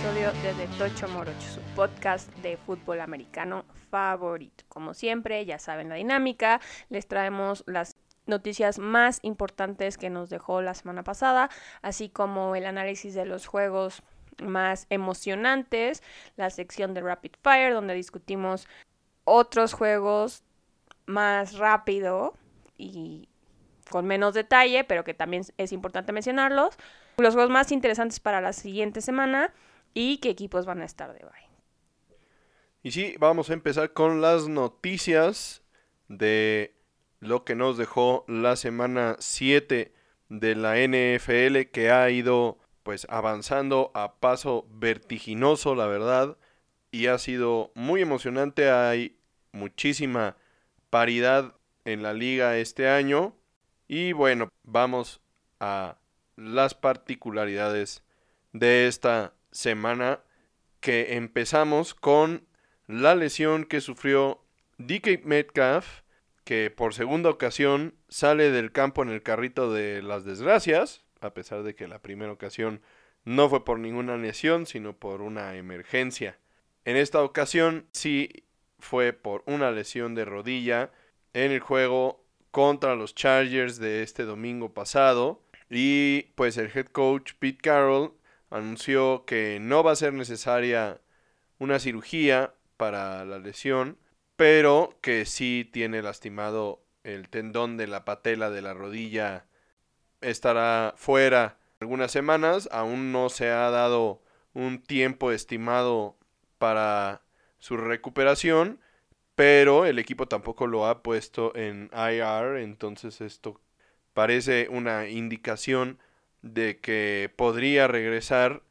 episodio de The Tocho Morocho, su podcast de fútbol americano favorito. Como siempre, ya saben la dinámica, les traemos las noticias más importantes que nos dejó la semana pasada, así como el análisis de los juegos más emocionantes, la sección de Rapid Fire, donde discutimos otros juegos más rápido y con menos detalle, pero que también es importante mencionarlos. Los juegos más interesantes para la siguiente semana y qué equipos van a estar de bye. Y sí, vamos a empezar con las noticias de lo que nos dejó la semana 7 de la NFL que ha ido pues avanzando a paso vertiginoso, la verdad, y ha sido muy emocionante, hay muchísima paridad en la liga este año y bueno, vamos a las particularidades de esta semana que empezamos con la lesión que sufrió DK Metcalf que por segunda ocasión sale del campo en el carrito de las desgracias, a pesar de que la primera ocasión no fue por ninguna lesión, sino por una emergencia. En esta ocasión sí fue por una lesión de rodilla en el juego contra los Chargers de este domingo pasado. Y pues el head coach Pete Carroll anunció que no va a ser necesaria una cirugía para la lesión, pero que sí tiene lastimado el tendón de la patela de la rodilla. Estará fuera algunas semanas, aún no se ha dado un tiempo estimado para su recuperación, pero el equipo tampoco lo ha puesto en IR, entonces esto parece una indicación de que podría regresar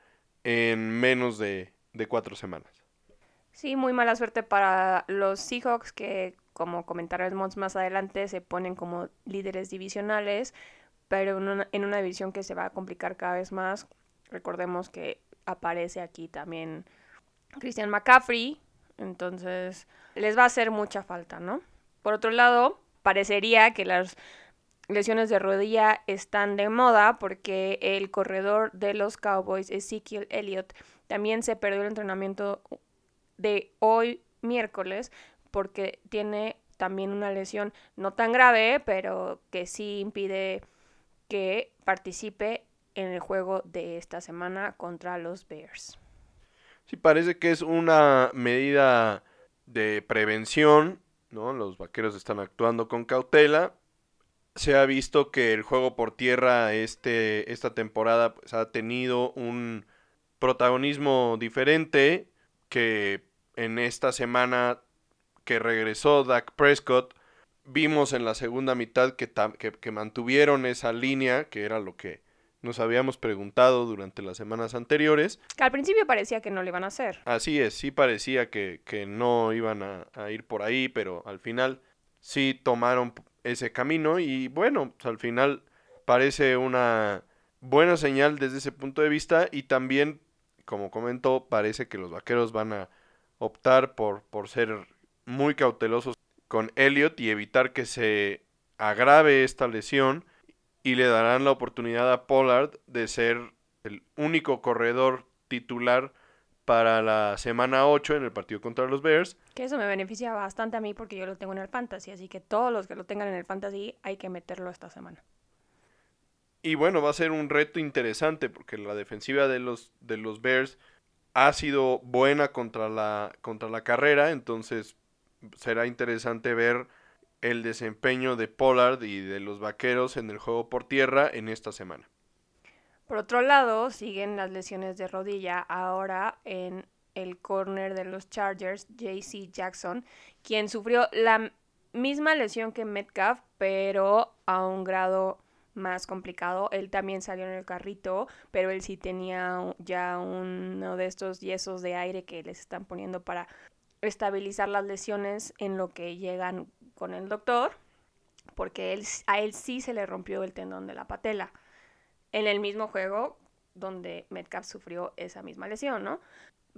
en menos de, de cuatro semanas. Sí, muy mala suerte para los Seahawks que, como comentaremos más adelante, se ponen como líderes divisionales, pero en una, en una división que se va a complicar cada vez más. Recordemos que aparece aquí también Christian McCaffrey, entonces les va a hacer mucha falta, ¿no? Por otro lado, parecería que las lesiones de rodilla están de moda porque el corredor de los Cowboys, Ezekiel Elliott, también se perdió el entrenamiento de hoy miércoles porque tiene también una lesión no tan grave, pero que sí impide que participe en el juego de esta semana contra los Bears. Sí, parece que es una medida de prevención, ¿no? Los vaqueros están actuando con cautela. Se ha visto que el juego por tierra este, esta temporada pues, ha tenido un protagonismo diferente que en esta semana que regresó Dak Prescott, vimos en la segunda mitad que, que, mantuvieron esa línea, que era lo que nos habíamos preguntado durante las semanas anteriores. Que al principio parecía que no lo iban a hacer. Así es, sí parecía que, no iban a, a, ir por ahí, pero al final sí tomaron ese camino y bueno, pues al final parece una buena señal desde ese punto de vista y también, como comentó, parece que los vaqueros van a optar por, por ser muy cautelosos con Elliot y evitar que se agrave esta lesión y le darán la oportunidad a Pollard de ser el único corredor titular para la semana 8 en el partido contra los Bears. Que eso me beneficia bastante a mí porque yo lo tengo en el fantasy, así que todos los que lo tengan en el fantasy hay que meterlo esta semana. Y bueno, va a ser un reto interesante porque la defensiva de los, de los Bears ha sido buena contra la, contra la carrera, entonces será interesante ver el desempeño de Pollard y de los vaqueros en el juego por tierra en esta semana. Por otro lado, siguen las lesiones de rodilla ahora en el corner de los Chargers, JC Jackson, quien sufrió la misma lesión que Metcalf, pero a un grado más complicado. Él también salió en el carrito, pero él sí tenía ya uno de estos yesos de aire que les están poniendo para estabilizar las lesiones en lo que llegan con el doctor, porque él, a él sí se le rompió el tendón de la patela. En el mismo juego donde Metcalf sufrió esa misma lesión, ¿no?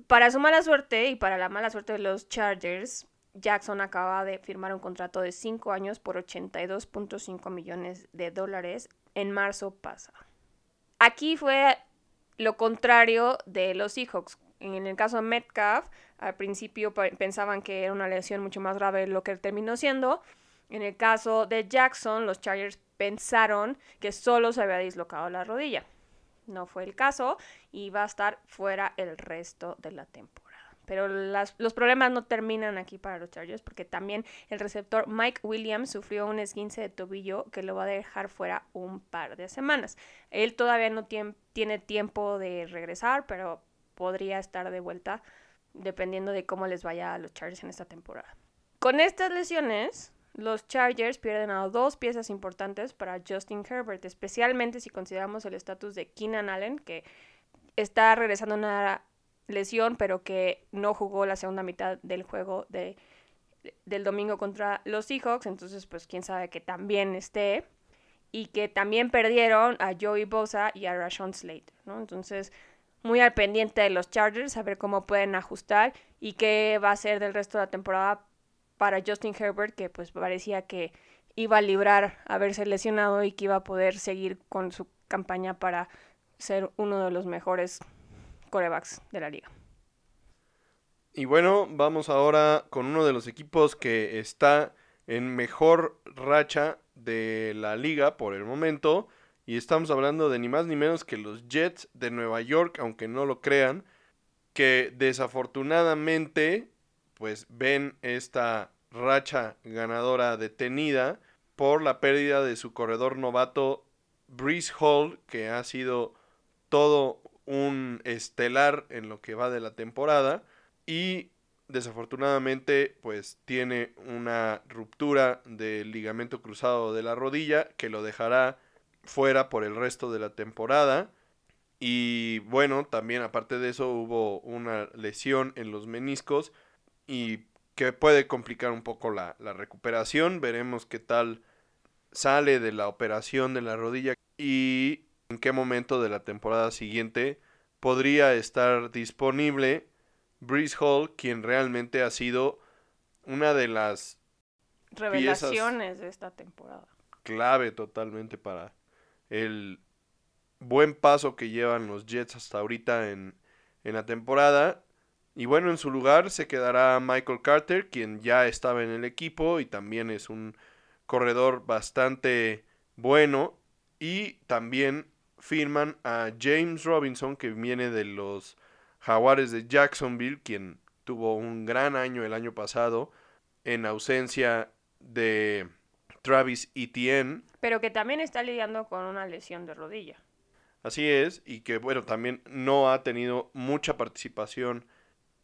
Para su mala suerte y para la mala suerte de los Chargers, Jackson acaba de firmar un contrato de 5 años por 82.5 millones de dólares en marzo pasado. Aquí fue lo contrario de los Seahawks. En el caso de Metcalf, al principio pensaban que era una lesión mucho más grave de lo que terminó siendo. En el caso de Jackson, los Chargers pensaron que solo se había dislocado la rodilla. No fue el caso y va a estar fuera el resto de la temporada. Pero los problemas no terminan aquí para los Chargers porque también el receptor Mike Williams sufrió un esguince de tobillo que lo va a dejar fuera un par de semanas. Él todavía no tiene tiempo de regresar, pero podría estar de vuelta dependiendo de cómo les vaya a los Chargers en esta temporada. Con estas lesiones, los Chargers pierden a dos piezas importantes para Justin Herbert, especialmente si consideramos el estatus de Keenan Allen, que está regresando a una lesión, pero que no jugó la segunda mitad del juego de, del domingo contra los Seahawks, entonces pues quién sabe que también esté. Y que también perdieron a Joey Bosa y a Rashon Slade, ¿no? Entonces, muy al pendiente de los Chargers, a ver cómo pueden ajustar y qué va a ser del resto de la temporada para Justin Herbert, que pues parecía que iba a librar haberse lesionado y que iba a poder seguir con su campaña para ser uno de los mejores corebacks de la liga. Y bueno, vamos ahora con uno de los equipos que está en mejor racha de la liga por el momento. Y estamos hablando de ni más ni menos que los Jets de Nueva York, aunque no lo crean, que desafortunadamente pues ven esta racha ganadora detenida por la pérdida de su corredor novato Breeze Hall, que ha sido todo un estelar en lo que va de la temporada y desafortunadamente pues tiene una ruptura del ligamento cruzado de la rodilla que lo dejará fuera por el resto de la temporada. Y bueno también aparte de eso hubo una lesión en los meniscos y que puede complicar un poco la, la recuperación veremos qué tal sale de la operación de la rodilla y en qué momento de la temporada siguiente podría estar disponible Breeze Hall, quien realmente ha sido una de las revelaciones de esta temporada. Clave totalmente para el buen paso que llevan los Jets hasta ahorita en, en la temporada. Y bueno, en su lugar se quedará Michael Carter, quien ya estaba en el equipo y también es un corredor bastante bueno. Y también firman a James Robinson, que viene de los Jaguares de Jacksonville, quien tuvo un gran año el año pasado en ausencia de Travis Etienne. Pero que también está lidiando con una lesión de rodilla. Así es, y que bueno, también no ha tenido mucha participación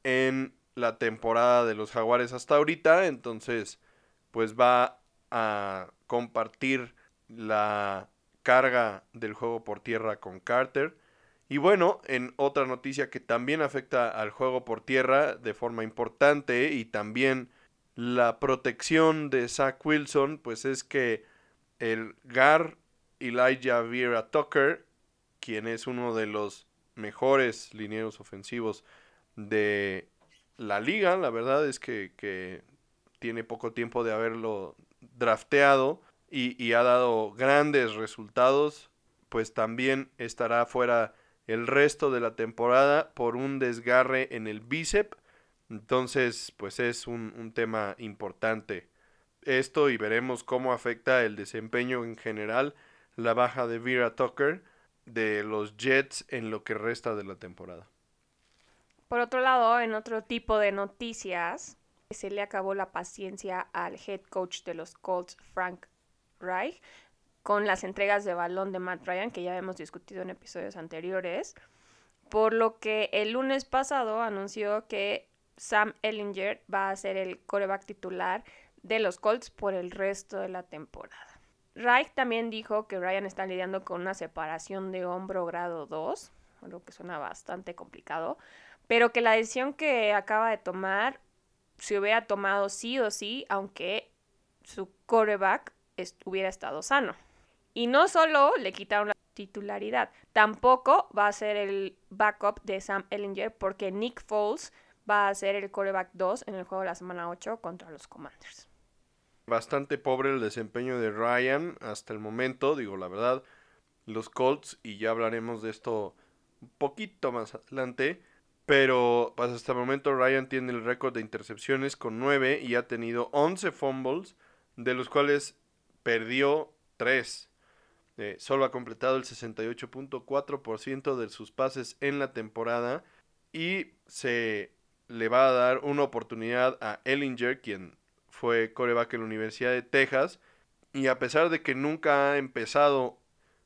en la temporada de los Jaguares hasta ahorita, entonces pues va a compartir la carga del juego por tierra con Carter. Y bueno, en otra noticia que también afecta al juego por tierra de forma importante y también la protección de Zach Wilson, pues es que el GAR Elijah Vera Tucker, quien es uno de los mejores linieros ofensivos de la liga, la verdad es que, que tiene poco tiempo de haberlo drafteado, y, ha dado grandes resultados, pues también estará fuera el resto de la temporada por un desgarre en el bíceps. Entonces, pues es un, un, tema importante esto y veremos cómo afecta el desempeño en general la baja de Vera Tucker de los Jets en lo que resta de la temporada. Por otro lado, en otro tipo de noticias, se le acabó la paciencia al head coach de los Colts, Frank Reich con las entregas de balón de Matt Ryan, que ya hemos discutido en episodios anteriores, por lo que el lunes pasado anunció que Sam Ellinger va a ser el coreback titular de los Colts por el resto de la temporada. Reich también dijo que Ryan está lidiando con una separación de hombro grado 2, lo que suena bastante complicado, pero que la decisión que acaba de tomar se hubiera tomado sí o sí, aunque su coreback hubiera estado sano. Y no solo le quitaron la titularidad, tampoco va a ser el backup de Sam Ellinger porque Nick Foles va a ser el coreback 2 en el juego de la semana 8 contra los Commanders. Bastante pobre el desempeño de Ryan hasta el momento, digo la verdad, los Colts, y ya hablaremos de esto un poquito más adelante. Pero pues, hasta el momento Ryan tiene el récord de intercepciones con 9 y ha tenido 11 fumbles, de los cuales perdió 3. Eh, solo ha completado el 68.4% de sus pases en la temporada y se le va a dar una oportunidad a Ellinger, quien fue coreback en la Universidad de Texas. Y a pesar de que nunca ha empezado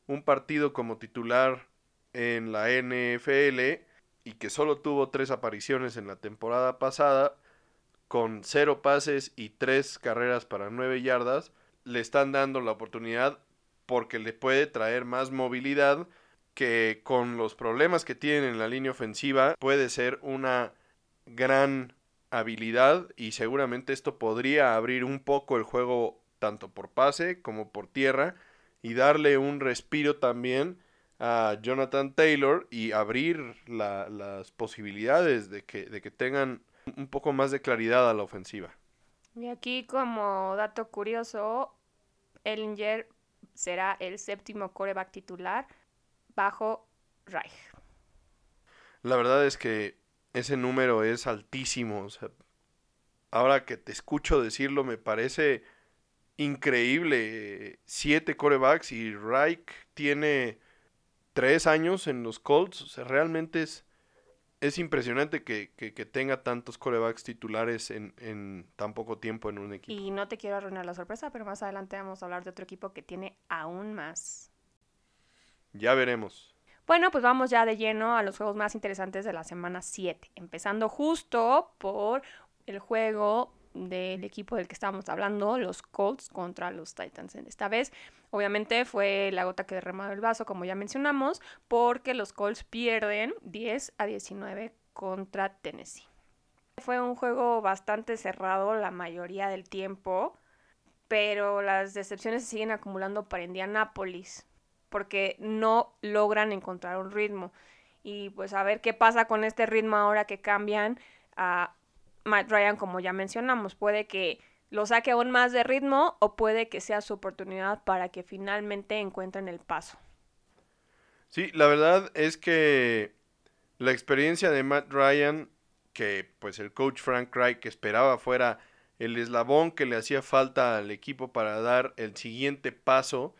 un partido como titular en la NFL y que solo tuvo tres apariciones en la temporada pasada, con cero pases y tres carreras para nueve yardas, le están dando la oportunidad porque le puede traer más movilidad que con los problemas que tiene en la línea ofensiva puede ser una gran habilidad y seguramente esto podría abrir un poco el juego tanto por pase como por tierra y darle un respiro también a Jonathan Taylor y abrir las posibilidades de que, de que tengan un poco más de claridad a la ofensiva. Y aquí como dato curioso, Ellinger será el séptimo coreback titular bajo Reich. La verdad es que ese número es altísimo. ahora que te escucho decirlo, me parece increíble. Siete corebacks y Reich tiene tres años en los Colts. O sea, realmente es, es impresionante que, tenga tantos corebacks titulares en, en, tan poco tiempo en un equipo. Y no te quiero arruinar la sorpresa, pero más adelante vamos a hablar de otro equipo que tiene aún más. Ya veremos. Bueno, pues vamos ya de lleno a los juegos más interesantes de la semana 7, empezando justo por el juego del equipo del que estábamos hablando, los Colts contra los Titans. Esta vez, obviamente, fue la gota que derramó el vaso, como ya mencionamos, porque los Colts pierden 10 a 19 contra Tennessee. Fue un juego bastante cerrado la mayoría del tiempo, pero las decepciones se siguen acumulando para Indianapolis porque no logran encontrar un ritmo. Y pues a ver qué pasa con este ritmo ahora que cambian a Matt Ryan, como ya mencionamos. Puede que lo saque aún más de ritmo o puede que sea su oportunidad para que finalmente encuentren el paso. Sí, la verdad es que la experiencia de Matt Ryan, que pues el coach Frank Reich esperaba fuera el eslabón que le hacía falta al equipo para dar el siguiente paso,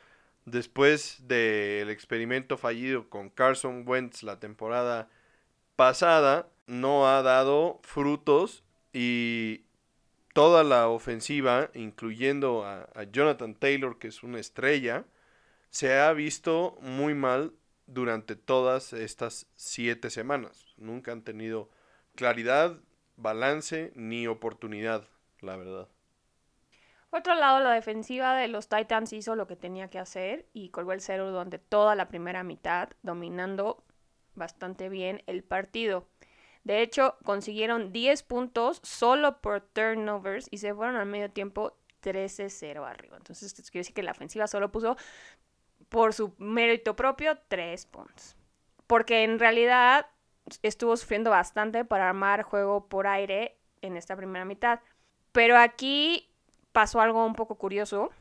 después del experimento fallido con Carson Wentz la temporada pasada, no ha dado frutos y toda la ofensiva, incluyendo a, Jonathan Taylor, que es una estrella, se ha visto muy mal durante todas estas siete semanas. Nunca han tenido claridad, balance ni oportunidad, la verdad. Por otro lado, la defensiva de los Titans hizo lo que tenía que hacer y colgó el cero durante toda la primera mitad, dominando bastante bien el partido. De hecho, consiguieron 10 puntos solo por turnovers y se fueron al medio tiempo 13-0 arriba. Entonces, quiere decir que la ofensiva solo puso por su mérito propio 3 puntos. Porque en realidad estuvo sufriendo bastante para armar juego por aire en esta primera mitad. Pero aquí pasó algo un poco curioso.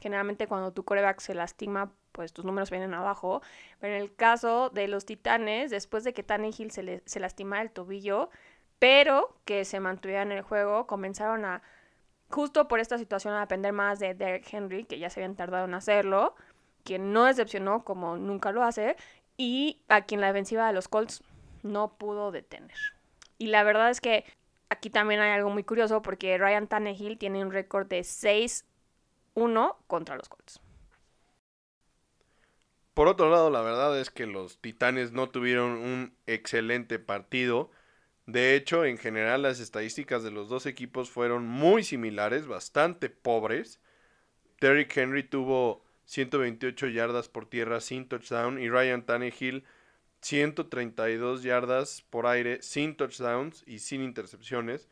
Generalmente cuando tu coreback se lastima, pues tus números vienen abajo. Pero en el caso de los Titanes, después de que Tannehill se, le, se lastima el tobillo, pero que se mantuviera en el juego, comenzaron a, justo por esta situación, a depender más de Derek Henry, que ya se habían tardado en hacerlo, quien no decepcionó como nunca lo hace, y a quien la defensiva de los Colts no pudo detener. Y la verdad es que aquí también hay algo muy curioso porque Ryan Tannehill tiene un récord de 6-1 contra los Colts. Por otro lado, la verdad es que los Titanes no tuvieron un excelente partido. De hecho, en general las estadísticas de los dos equipos fueron muy similares, bastante pobres. Derrick Henry tuvo 128 yardas por tierra sin touchdown y Ryan Tannehill 132 yardas por aire sin touchdowns y sin intercepciones.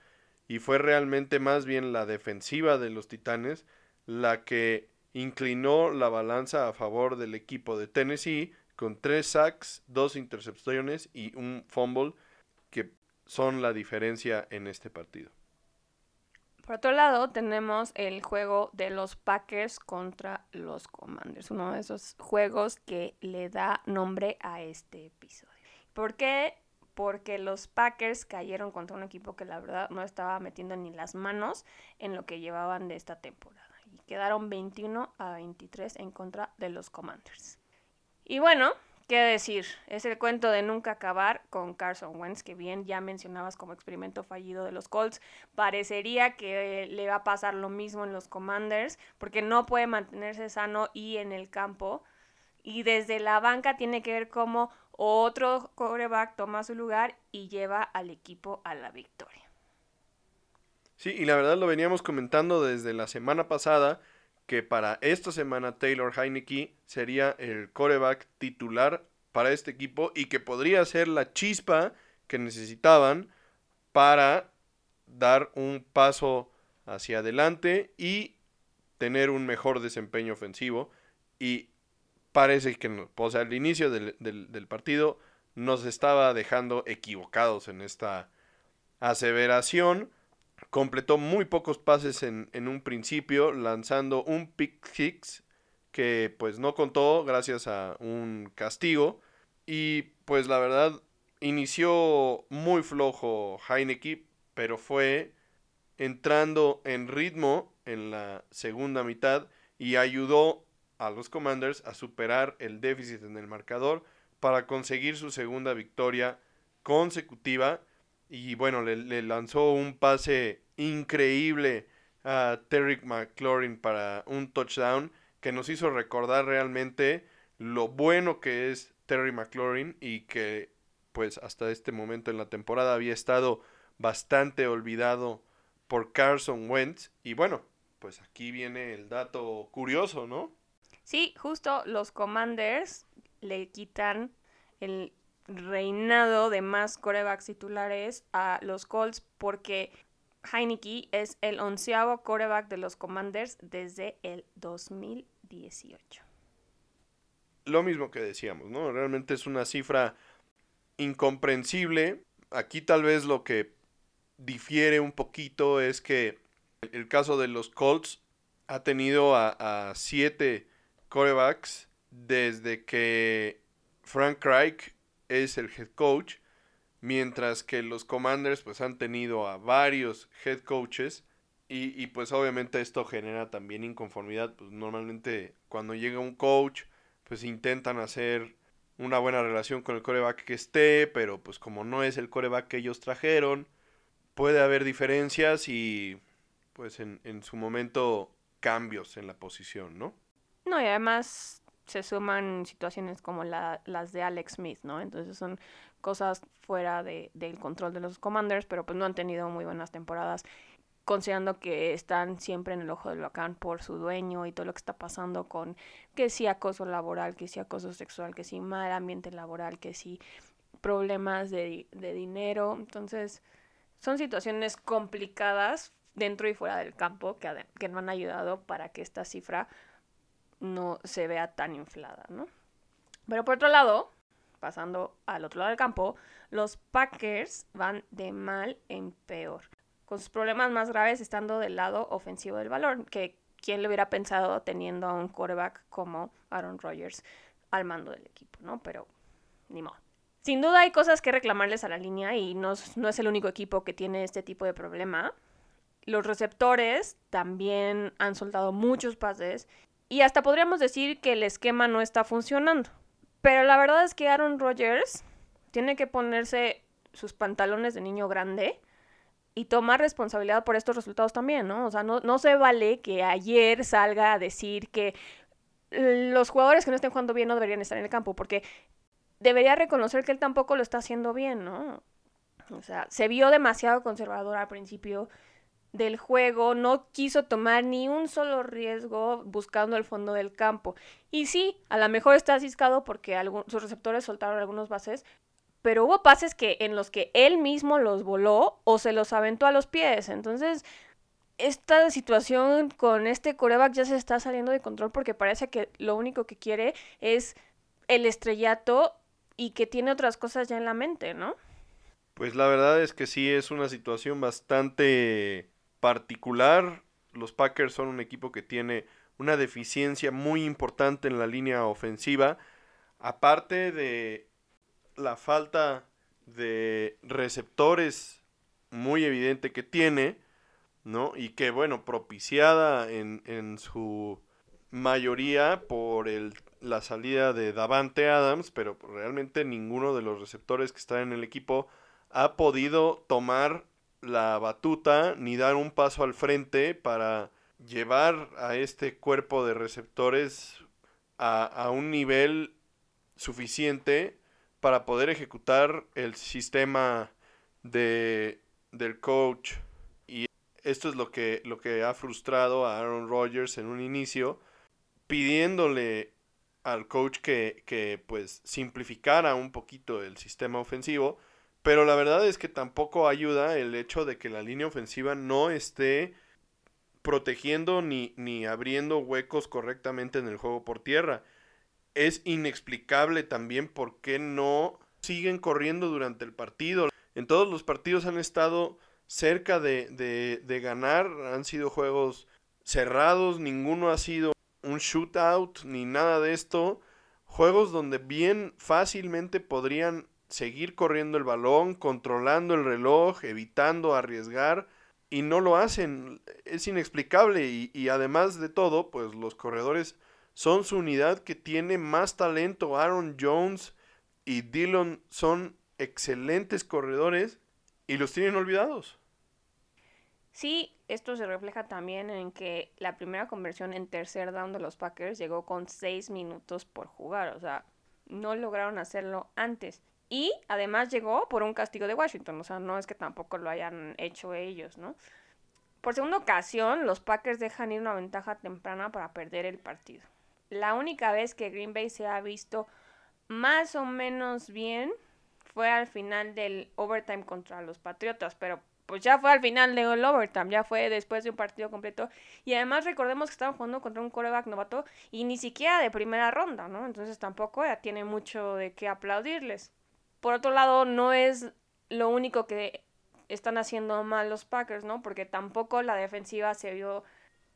Y fue realmente más bien la defensiva de los Titanes la que inclinó la balanza a favor del equipo de Tennessee con tres sacks, dos intercepciones y un fumble que son la diferencia en este partido. Por otro lado, tenemos el juego de los Packers contra los Commanders, uno de esos juegos que le da nombre a este episodio. ¿Por qué? Porque los Packers cayeron contra un equipo que la verdad no estaba metiendo ni las manos en lo que llevaban de esta temporada. Y quedaron 21 a 23 en contra de los Commanders. Y bueno, ¿Qué decir? Es el cuento de nunca acabar con Carson Wentz, que bien ya mencionabas como experimento fallido de los Colts. Parecería que le va a pasar lo mismo en los Commanders, porque no puede mantenerse sano y en el campo. Y desde la banca tiene que ver cómo otro coreback toma su lugar y lleva al equipo a la victoria. Sí, y la verdad lo veníamos comentando desde la semana pasada que para esta semana Taylor Heineke sería el coreback titular para este equipo y que podría ser la chispa que necesitaban para dar un paso hacia adelante y tener un mejor desempeño ofensivo. Y parece que, o sea, al inicio del, del partido nos estaba dejando equivocados en esta aseveración completó muy pocos pases en, un principio, lanzando un pick six que pues no contó gracias a un castigo. Y pues la verdad inició muy flojo Heineke, pero fue entrando en ritmo en la segunda mitad y ayudó a los Commanders a superar el déficit en el marcador para conseguir su segunda victoria consecutiva y bueno, le, lanzó un pase increíble a Terry McLaurin para un touchdown que nos hizo recordar realmente lo bueno que es Terry McLaurin y que pues hasta este momento en la temporada había estado bastante olvidado por Carson Wentz y bueno, pues aquí viene el dato curioso, ¿no? Sí, justo los Commanders le quitan el reinado de más corebacks titulares a los Colts porque Heineke es el onceavo coreback de los Commanders desde el 2018. Lo mismo que decíamos, ¿no? Realmente es una cifra incomprensible. Aquí tal vez lo que difiere un poquito es que el caso de los Colts ha tenido a, siete corebacks desde que Frank Reich es el head coach, mientras que los Commanders pues han tenido a varios head coaches y, y pues obviamente esto genera también inconformidad, pues normalmente cuando llega un coach pues intentan hacer una buena relación con el coreback que esté, pero pues como no es el coreback que ellos trajeron, puede haber diferencias y pues en, en su momento cambios en la posición, ¿no? No, y además se suman situaciones como la, las de Alex Smith, ¿no? Entonces son cosas fuera de, del control de los Commanders, pero pues no han tenido muy buenas temporadas, considerando que están siempre en el ojo del huracán por su dueño y todo lo que está pasando con que sí acoso laboral, que sí acoso sexual, que sí mal ambiente laboral, que sí problemas de, de dinero. Entonces son situaciones complicadas dentro y fuera del campo que, que no han ayudado para que esta cifra no se vea tan inflada, ¿no? Pero por otro lado, pasando al otro lado del campo, los Packers van de mal en peor, con sus problemas más graves estando del lado ofensivo del valor, que quién le hubiera pensado teniendo a un quarterback como Aaron Rodgers al mando del equipo, ¿no? Pero ni modo. Sin duda hay cosas que reclamarles a la línea y no, no es el único equipo que tiene este tipo de problema. Los receptores también han soltado muchos pases y hasta podríamos decir que el esquema no está funcionando. Pero la verdad es que Aaron Rodgers tiene que ponerse sus pantalones de niño grande y tomar responsabilidad por estos resultados también, ¿no? O sea, no, no se vale que ayer salga a decir que los jugadores que no estén jugando bien no deberían estar en el campo, porque debería reconocer que él tampoco lo está haciendo bien, ¿no? O sea, se vio demasiado conservador al principio, del juego, no quiso tomar ni un solo riesgo buscando el fondo del campo. Y sí, a lo mejor está ciscado porque sus receptores soltaron algunos bases, pero hubo pases que en los que él mismo los voló o se los aventó a los pies. Entonces, esta situación con este coreback ya se está saliendo de control porque parece que lo único que quiere es el estrellato y que tiene otras cosas ya en la mente, ¿no? Pues la verdad es que sí es una situación bastante particular, los Packers son un equipo que tiene una deficiencia muy importante en la línea ofensiva, aparte de la falta de receptores muy evidente que tiene, ¿no? Y que, bueno, propiciada en, en su mayoría por el, la salida de Davante Adams, pero realmente ninguno de los receptores que están en el equipo ha podido tomar la batuta ni dar un paso al frente para llevar a este cuerpo de receptores a, a un nivel suficiente para poder ejecutar el sistema de, del coach. Y esto es lo que, lo que ha frustrado a Aaron Rodgers en un inicio, pidiéndole al coach que, que pues simplificara un poquito el sistema ofensivo, pero la verdad es que tampoco ayuda el hecho de que la línea ofensiva no esté protegiendo ni, ni abriendo huecos correctamente en el juego por tierra. Es inexplicable también por qué no siguen corriendo durante el partido. En todos los partidos han estado cerca de, de, de ganar, han sido juegos cerrados, ninguno ha sido un shootout ni nada de esto. Juegos donde bien fácilmente podrían seguir corriendo el balón, controlando el reloj, evitando arriesgar y no lo hacen. Es inexplicable y, y, además de todo, pues los corredores son su unidad que tiene más talento. Aaron Jones y Dillon son excelentes corredores y los tienen olvidados. Sí, esto se refleja también en que la primera conversión en tercer down de los Packers llegó con seis minutos por jugar, o sea, no lograron hacerlo antes. Y además llegó por un castigo de Washington, o sea, no es que tampoco lo hayan hecho ellos, ¿no? Por segunda ocasión, los Packers dejan ir una ventaja temprana para perder el partido. La única vez que Green Bay se ha visto más o menos bien fue al final del overtime contra los Patriotas, pero pues ya fue al final del overtime, ya fue después de un partido completo. Y además recordemos que estaban jugando contra un coreback novato y ni siquiera de primera ronda, ¿no? Entonces tampoco ya tiene mucho de qué aplaudirles. Por otro lado, no es lo único que están haciendo mal los Packers, ¿no? Porque tampoco la defensiva se vio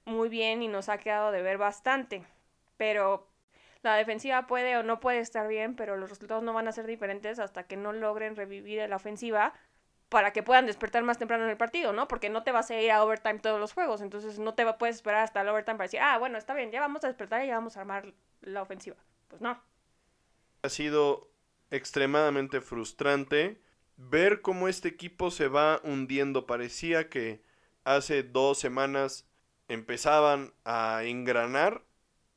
muy bien y nos ha quedado de ver bastante. Pero la defensiva puede o no puede estar bien, pero los resultados no van a ser diferentes hasta que no logren revivir la ofensiva para que puedan despertar más temprano en el partido, ¿no? Porque no te vas a ir a overtime todos los juegos, entonces no te puedes esperar hasta el overtime para decir, ah, bueno, está bien, ya vamos a despertar y ya vamos a armar la ofensiva. Pues no. Ha sido extremadamente frustrante ver cómo este equipo se va hundiendo. Parecía que hace dos semanas empezaban a engranar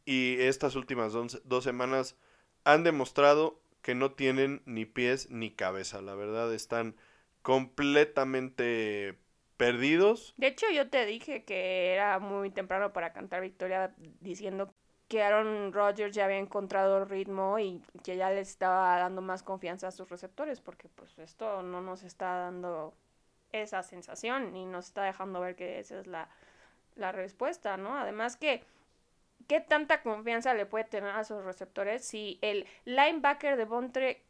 y estas últimas dos semanas han demostrado que no tienen ni pies ni cabeza. La verdad están completamente perdidos. De hecho, yo te dije que era muy temprano para cantar victoria diciendo que Aaron Rodgers ya había encontrado el ritmo y que ya le estaba dando más confianza a sus receptores, porque pues esto no nos está dando esa sensación y nos está dejando ver que esa es la, la respuesta, ¿no? Además que, ¿qué tanta confianza le puede tener a sus receptores si el linebacker de Bontre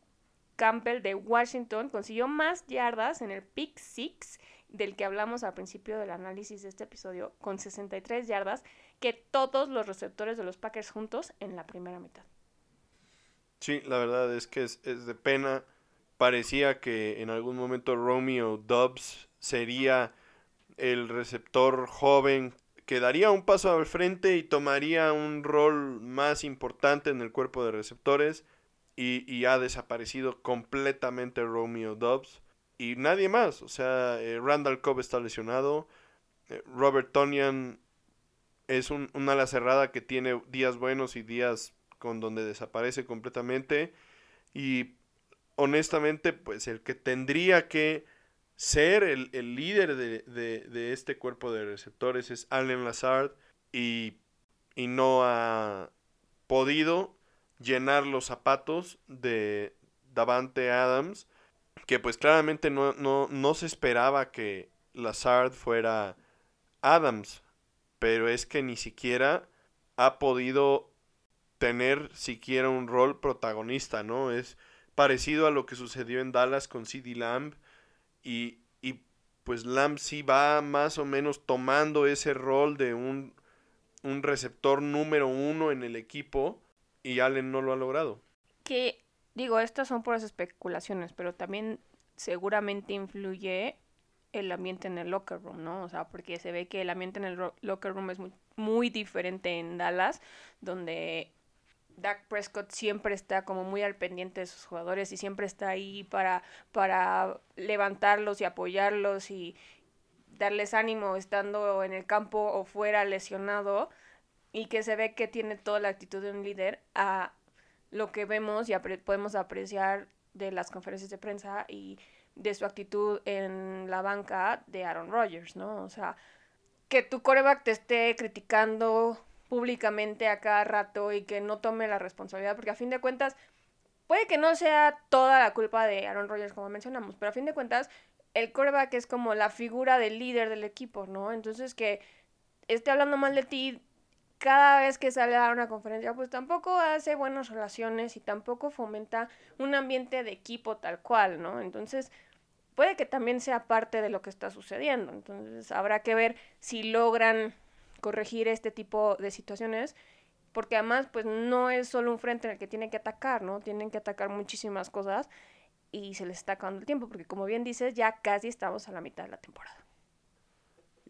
Campbell de Washington consiguió más yardas en el pick six del que hablamos al principio del análisis de este episodio, con 63 yardas, que todos los receptores de los Packers juntos en la primera mitad. Sí, la verdad es que es, es de pena. Parecía que en algún momento Romeo Dobbs sería el receptor joven que daría un paso al frente y tomaría un rol más importante en el cuerpo de receptores y, y ha desaparecido completamente Romeo Dobbs y nadie más. O sea, eh, Randall Cobb está lesionado. Eh, Robert Tonian es un, un, ala cerrada que tiene días buenos y días con donde desaparece completamente. Y honestamente, pues el que tendría que ser el, el líder de, de, de, este cuerpo de receptores es Allen Lazard. Y, y no ha podido llenar los zapatos de Davante Adams, que pues claramente no, no, no se esperaba que Lazard fuera Adams, pero es que ni siquiera ha podido tener siquiera un rol protagonista, ¿no? Es parecido a lo que sucedió en Dallas con CD Lamb y, y pues Lamb sí va más o menos tomando ese rol de un, un receptor número uno en el equipo y Allen no lo ha logrado. Que digo, estas son puras especulaciones, pero también seguramente influye el ambiente en el locker room, ¿no? O sea, porque se ve que el ambiente en el locker room es muy, muy diferente en Dallas, donde Dak Prescott siempre está como muy al pendiente de sus jugadores y siempre está ahí para, para levantarlos y apoyarlos y darles ánimo estando en el campo o fuera lesionado y que se ve que tiene toda la actitud de un líder a lo que vemos y podemos apreciar de las conferencias de prensa y de su actitud en la banca de Aaron Rodgers, ¿no? O sea, que tu coreback te esté criticando públicamente a cada rato y que no tome la responsabilidad, porque a fin de cuentas, puede que no sea toda la culpa de Aaron Rodgers, como mencionamos, pero a fin de cuentas, el coreback es como la figura del líder del equipo, ¿no? Entonces, que esté hablando mal de ti cada vez que sale a una conferencia, pues tampoco hace buenas relaciones y tampoco fomenta un ambiente de equipo tal cual, ¿no? Entonces, puede que también sea parte de lo que está sucediendo. Entonces, habrá que ver si logran corregir este tipo de situaciones, porque además, pues no es solo un frente en el que tienen que atacar, ¿no? Tienen que atacar muchísimas cosas y se les está acabando el tiempo, porque como bien dices, ya casi estamos a la mitad de la temporada.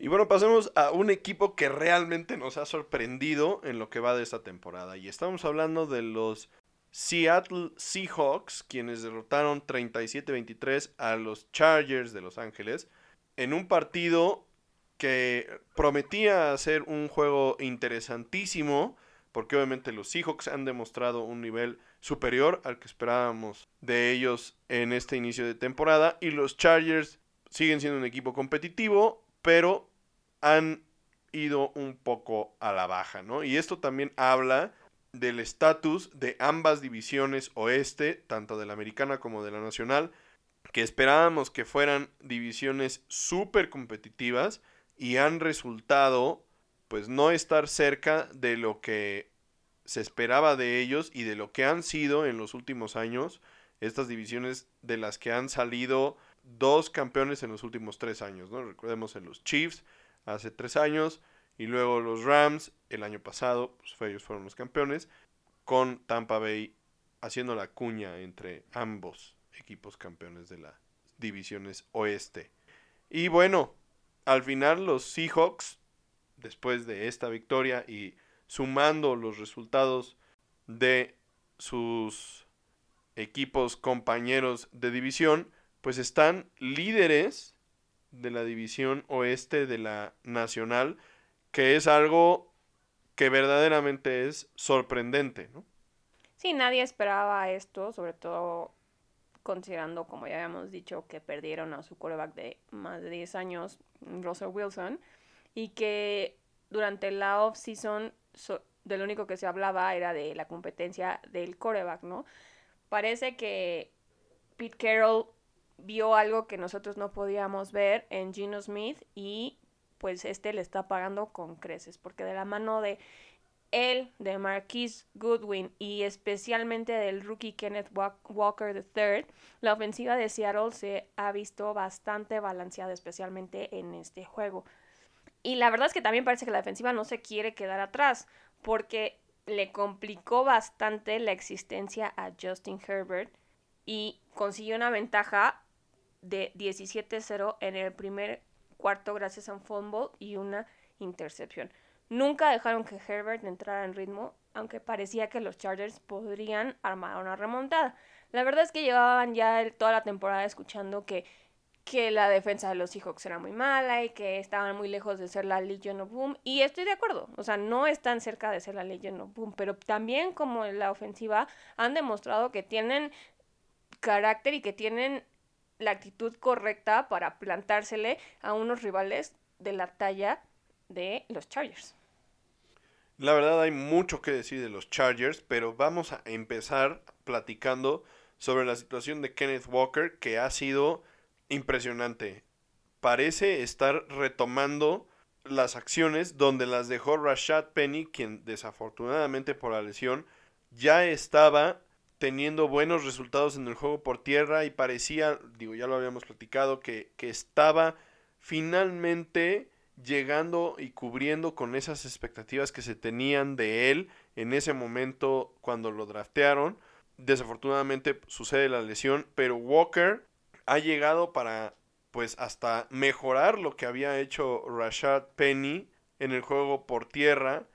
Y bueno, pasemos a un equipo que realmente nos ha sorprendido en lo que va de esta temporada. Y estamos hablando de los Seattle Seahawks, quienes derrotaron 37-23 a los Chargers de Los Ángeles en un partido que prometía ser un juego interesantísimo, porque obviamente los Seahawks han demostrado un nivel superior al que esperábamos de ellos en este inicio de temporada, y los Chargers siguen siendo un equipo competitivo, pero han ido un poco a la baja, ¿no? Y esto también habla del estatus de ambas divisiones oeste, tanto de la americana como de la nacional, que esperábamos que fueran divisiones súper competitivas y han resultado pues no estar cerca de lo que se esperaba de ellos y de lo que han sido en los últimos años estas divisiones de las que han salido dos campeones en los últimos tres años, ¿no? Recordemos en los Chiefs hace tres años y luego los Rams el año pasado, pues ellos fueron los campeones, con Tampa Bay haciendo la cuña entre ambos equipos campeones de las divisiones oeste. Y bueno, al final los Seahawks, después de esta victoria y sumando los resultados de sus equipos compañeros de división, pues están líderes de la división oeste de la nacional, que es algo que verdaderamente es sorprendente, ¿no? Sí, nadie esperaba esto, sobre todo considerando, como ya habíamos dicho, que perdieron a su quarterback de más de 10 años, Russell Wilson, y que durante la off-season de lo único que se hablaba era de la competencia del quarterback, ¿no? Parece que Pete Carroll vio algo que nosotros no podíamos ver en Gino Smith y pues este le está pagando con creces, porque de la mano de él, de Marquise Goodwin y especialmente del rookie Kenneth Walker III, la ofensiva de Seattle se ha visto bastante balanceada, especialmente en este juego. Y la verdad es que también parece que la defensiva no se quiere quedar atrás, porque le complicó bastante la existencia a Justin Herbert y consiguió una ventaja de 17-0 en el primer cuarto gracias a un fumble y una intercepción. Nunca dejaron que Herbert entrara en ritmo, aunque parecía que los Chargers podrían armar una remontada. La verdad es que llevaban ya toda la temporada escuchando que, que la defensa de los Seahawks era muy mala y que estaban muy lejos de ser la Legion of Boom. Y estoy de acuerdo, o sea, no están cerca de ser la Legion of Boom, pero también como la ofensiva han demostrado que tienen carácter y que tienen la actitud correcta para plantársele a unos rivales de la talla de los Chargers. La verdad hay mucho que decir de los Chargers, pero vamos a empezar platicando sobre la situación de Kenneth Walker que ha sido impresionante. Parece estar retomando las acciones donde las dejó Rashad Penny, quien desafortunadamente por la lesión ya estaba teniendo buenos resultados en el juego por tierra y parecía, digo, ya lo habíamos platicado, que, que estaba finalmente llegando y cubriendo con esas expectativas que se tenían de él en ese momento cuando lo draftearon. desafortunadamente sucede la lesión, pero Walker ha llegado para pues hasta mejorar lo que había hecho Rashad Penny en el juego por tierra.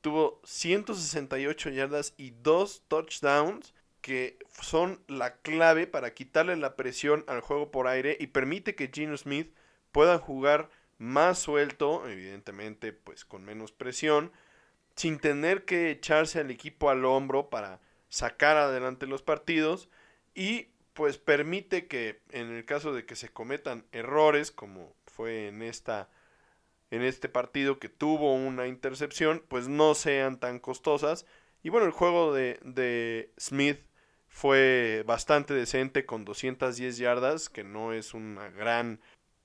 Tuvo 168 yardas y dos touchdowns que son la clave para quitarle la presión al juego por aire y permite que Gino Smith pueda jugar más suelto, evidentemente pues con menos presión, sin tener que echarse al equipo al hombro para sacar adelante los partidos y pues permite que en el caso de que se cometan errores como fue en esta en este partido que tuvo una intercepción pues no sean tan costosas. Y bueno el juego de, de Smith fue bastante decente con 210 yardas que no es una gran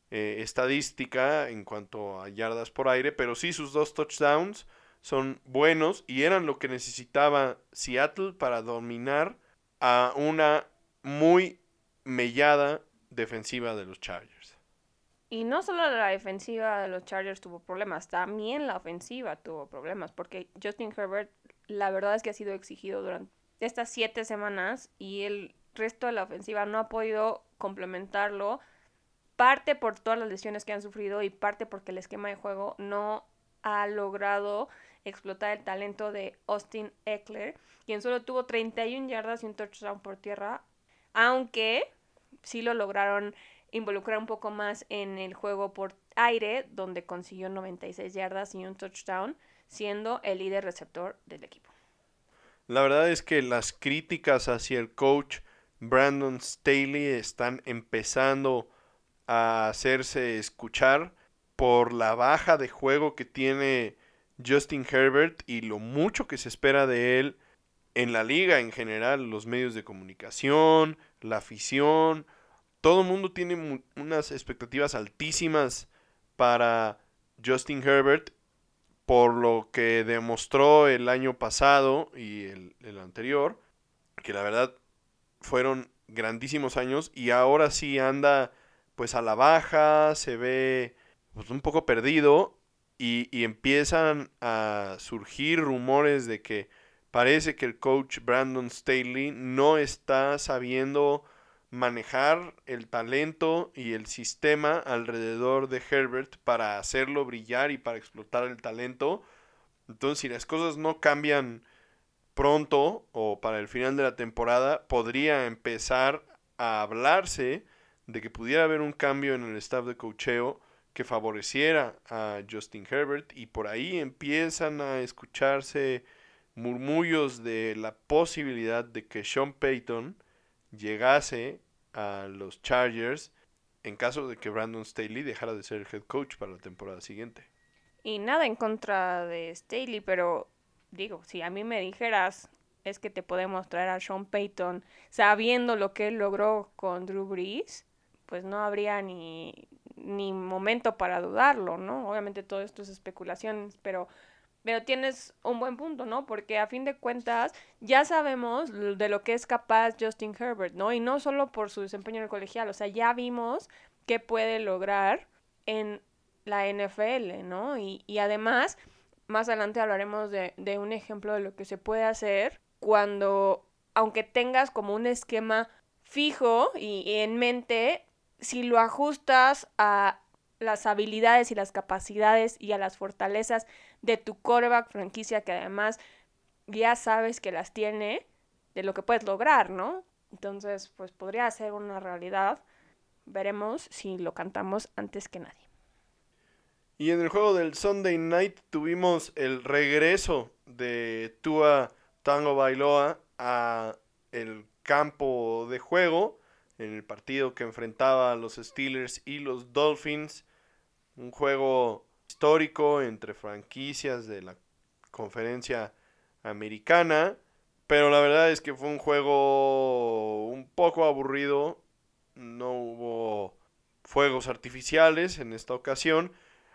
eh, estadística en cuanto a yardas por aire pero sí sus dos touchdowns son buenos y eran lo que necesitaba Seattle para dominar a una muy mellada defensiva de los Chargers. Y no solo la defensiva de los Chargers tuvo problemas, también la ofensiva tuvo problemas, porque Justin Herbert, la verdad es que ha sido exigido durante estas siete semanas y el resto de la ofensiva no ha podido complementarlo, parte por todas las lesiones que han sufrido y parte porque el esquema de juego no ha logrado explotar el talento de Austin Eckler, quien solo tuvo 31 yardas y un touchdown por tierra, aunque sí lo lograron involucrar un poco más en el juego por aire, donde consiguió 96 yardas y un touchdown, siendo el líder receptor del equipo. La verdad es que las críticas hacia el coach Brandon Staley están empezando a hacerse escuchar por la baja de juego que tiene Justin Herbert y lo mucho que se espera de él en la liga en general, los medios de comunicación, la afición, todo el mundo tiene unas expectativas altísimas para Justin Herbert por lo que demostró el año pasado y el, el anterior, que la verdad fueron grandísimos años y ahora sí anda pues a la baja, se ve pues, un poco perdido y, empiezan a surgir rumores de que parece que el coach Brandon Staley no está sabiendo manejar el talento y el sistema alrededor de Herbert para hacerlo brillar y para explotar el talento. Entonces, si las cosas no cambian pronto o para el final de la temporada, podría empezar a hablarse de que pudiera haber un cambio en el staff de cocheo que favoreciera a Justin Herbert y por ahí empiezan a escucharse murmullos de la posibilidad de que Sean Payton llegase a los Chargers en caso de que Brandon Staley dejara de ser el head coach para la temporada siguiente. Y nada en contra de Staley, pero digo, si a mí me dijeras es que te podemos traer a Sean Payton sabiendo lo que él logró con Drew Brees, pues no habría ni, ni momento para dudarlo, ¿no? Obviamente todo esto es especulación, pero, pero tienes un buen punto, ¿no? Porque a fin de cuentas ya sabemos de lo que es capaz Justin Herbert, ¿no? Y no solo por su desempeño en el colegial, o sea, ya vimos qué puede lograr en la NFL, ¿no? Y, y además, más adelante hablaremos de, de un ejemplo de lo que se puede hacer cuando, aunque tengas como un esquema fijo y en mente, si lo ajustas a las habilidades y las capacidades y a las fortalezas de tu coreback franquicia que además ya sabes que las tiene, de lo que puedes lograr, ¿no? Entonces, pues podría ser una realidad. Veremos si lo cantamos antes que nadie. Y en el juego del Sunday Night tuvimos el regreso de Tua Tango Bailoa a el campo de juego en el partido que enfrentaba a los Steelers y los Dolphins. Un juego histórico entre franquicias de la conferencia americana. Pero la verdad es que fue un juego un poco aburrido. No hubo fuegos artificiales en esta ocasión.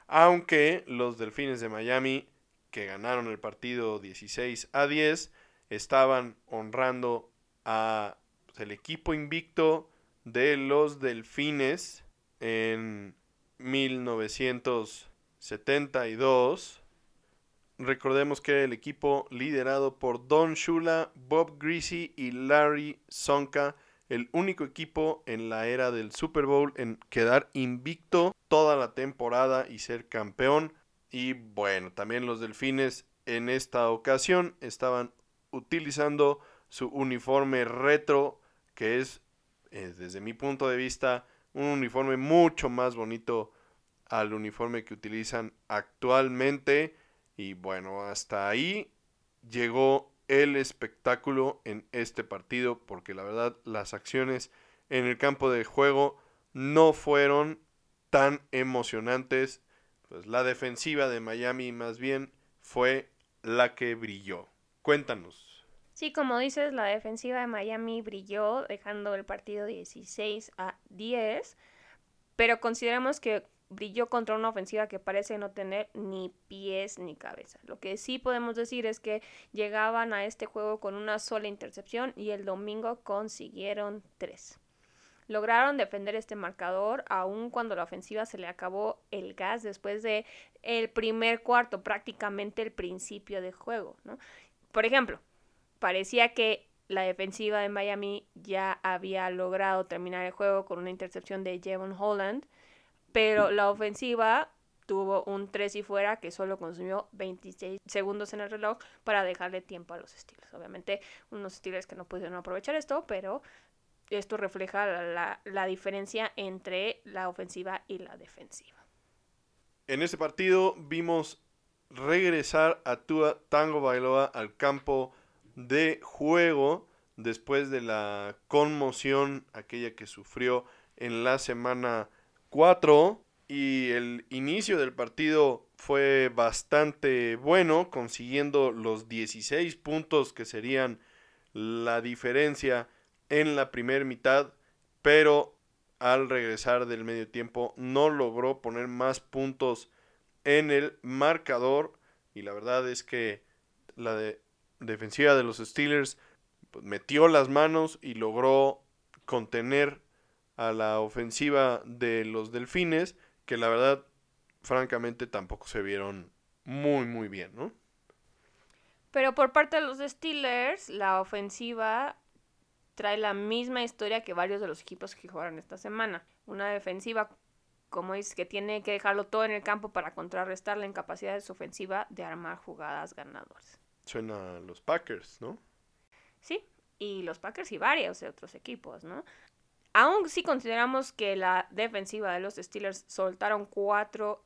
Aunque los Delfines de Miami, que ganaron el partido 16 a 10, estaban honrando a pues, el equipo invicto de los Delfines en 1972. recordemos que el equipo liderado por Don Shula, Bob Greasy y Larry Sonka, el único equipo en la era del Super Bowl en quedar invicto toda la temporada y ser campeón. Y bueno, también los Delfines en esta ocasión estaban utilizando su uniforme retro, que es, eh, desde mi punto de vista, un uniforme mucho más bonito al uniforme que utilizan actualmente. Y bueno, hasta ahí llegó el espectáculo en este partido, porque la verdad las acciones en el campo de juego no fueron tan emocionantes. Pues la defensiva de Miami más bien fue la que brilló. Cuéntanos. Sí, como dices, la defensiva de Miami brilló, dejando el partido 16 a 10, pero consideramos que brilló contra una ofensiva que parece no tener ni pies ni cabeza. Lo que sí podemos decir es que llegaban a este juego con una sola intercepción y el domingo consiguieron tres. Lograron defender este marcador aun cuando la ofensiva se le acabó el gas después de el primer cuarto, prácticamente el principio de juego, Por ejemplo, parecía que la defensiva de Miami ya había logrado terminar el juego con una intercepción de Jevon Holland pero la ofensiva tuvo un 3 y fuera que solo consumió 26 segundos en el reloj para dejarle tiempo a los Steelers. Obviamente unos Steelers que no pudieron aprovechar esto, pero esto refleja la, la diferencia entre la ofensiva y la defensiva. En este partido vimos regresar a Tua Tango Bailoa al campo de juego después de la conmoción aquella que sufrió en la semana 4 y el inicio del partido fue bastante bueno, consiguiendo los 16 puntos que serían la diferencia en la primera mitad, pero al regresar del medio tiempo no logró poner más puntos en el marcador. Y la verdad es que la defensiva de los Steelers pues, metió las manos y logró contener a la ofensiva de los Delfines, que la verdad, francamente, tampoco se vieron muy, muy bien, ¿no? Pero por parte de los Steelers, la ofensiva trae la misma historia que varios de los equipos que jugaron esta semana. Una defensiva, como es, que tiene que dejarlo todo en el campo para contrarrestar la incapacidad de su ofensiva de armar jugadas ganadoras. Suena a los Packers, ¿no? Sí, y los Packers y varios de otros equipos, ¿no? Aún si consideramos que la defensiva de los Steelers soltaron cuatro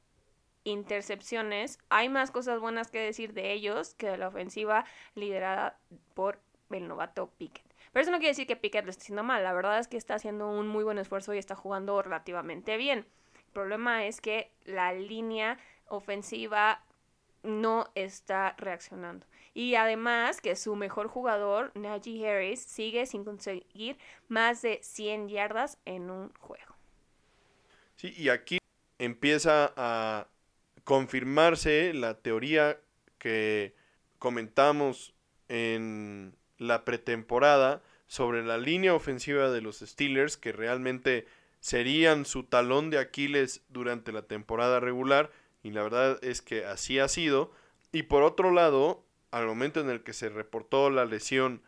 intercepciones, hay más cosas buenas que decir de ellos que de la ofensiva liderada por el novato Pickett. Pero eso no quiere decir que Pickett lo esté haciendo mal, la verdad es que está haciendo un muy buen esfuerzo y está jugando relativamente bien. El problema es que la línea ofensiva no está reaccionando. Y además que su mejor jugador, Najee Harris, sigue sin conseguir más de 100 yardas en un juego. Sí, y aquí empieza a confirmarse la teoría que comentamos en la pretemporada sobre la línea ofensiva de los Steelers, que realmente serían su talón de Aquiles durante la temporada regular y la verdad es que así ha sido. Y por otro lado, al momento en el que se reportó la lesión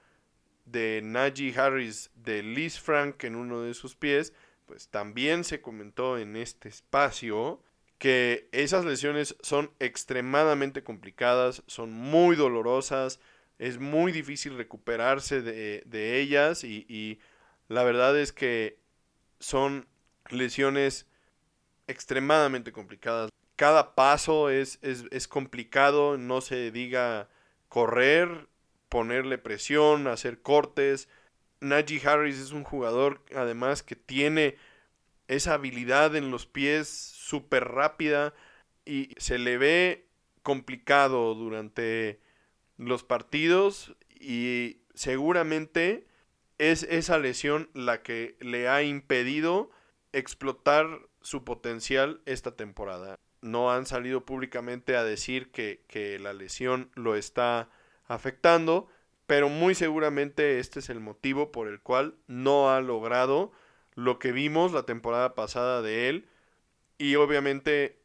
de Najee Harris de Liz Frank en uno de sus pies, pues también se comentó en este espacio que esas lesiones son extremadamente complicadas, son muy dolorosas, es muy difícil recuperarse de, ellas y, y la verdad es que son lesiones extremadamente complicadas. Cada paso es, es, complicado, no se diga correr, ponerle presión, hacer cortes. Najee Harris es un jugador además que tiene esa habilidad en los pies súper rápida y se le ve complicado durante los partidos y seguramente es esa lesión la que le ha impedido explotar su potencial esta temporada no han salido públicamente a decir que, la lesión lo está afectando, pero muy seguramente este es el motivo por el cual no ha logrado lo que vimos la temporada pasada de él. Y obviamente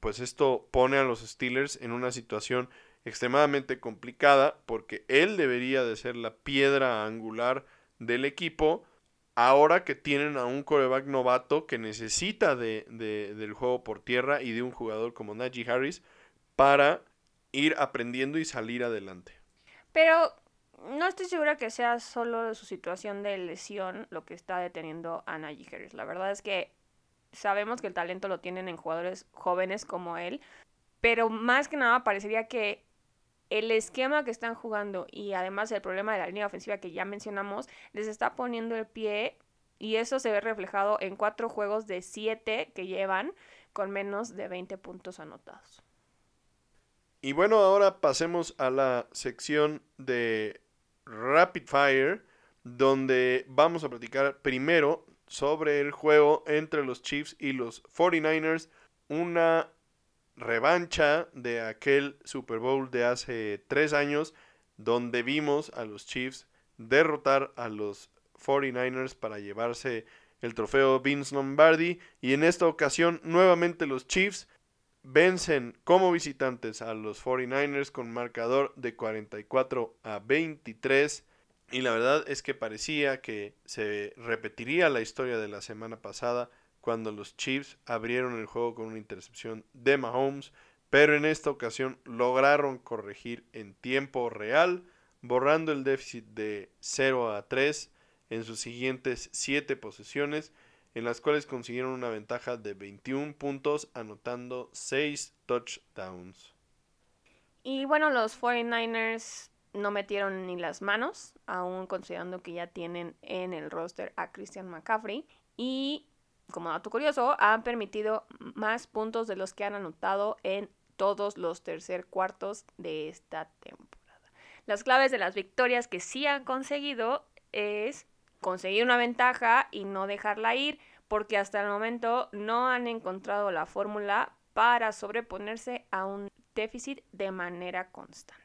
pues esto pone a los Steelers en una situación extremadamente complicada porque él debería de ser la piedra angular del equipo ahora que tienen a un coreback novato que necesita de, del juego por tierra y de un jugador como Najee Harris para ir aprendiendo y salir adelante. Pero no estoy segura que sea solo su situación de lesión lo que está deteniendo a Najee Harris. La verdad es que sabemos que el talento lo tienen en jugadores jóvenes como él, pero más que nada parecería que el esquema que están jugando y además el problema de la línea ofensiva que ya mencionamos les está poniendo el pie y eso se ve reflejado en cuatro juegos de siete que llevan con menos de 20 puntos anotados. Y bueno, ahora pasemos a la sección de Rapid Fire, donde vamos a platicar primero sobre el juego entre los Chiefs y los 49ers, una revancha de aquel Super Bowl de hace tres años, donde vimos a los Chiefs derrotar a los 49ers para llevarse el trofeo Vince Lombardi. Y en esta ocasión, nuevamente los Chiefs vencen como visitantes a los 49ers con marcador de 44 a 23. Y la verdad es que parecía que se repetiría la historia de la semana pasada cuando los Chiefs abrieron el juego con una intercepción de Mahomes, pero en esta ocasión lograron corregir en tiempo real, borrando el déficit de 0 a 3 en sus siguientes 7 posesiones, en las cuales consiguieron una ventaja de 21 puntos, anotando 6 touchdowns. Y bueno, los 49ers no metieron ni las manos, aún considerando que ya tienen en el roster a Christian McCaffrey. Y como dato curioso, han permitido más puntos de los que han anotado en todos los tercer cuartos de esta temporada. Las claves de las victorias que sí han conseguido es conseguir una ventaja y no dejarla ir, porque hasta el momento no han encontrado la fórmula para sobreponerse a un déficit de manera constante.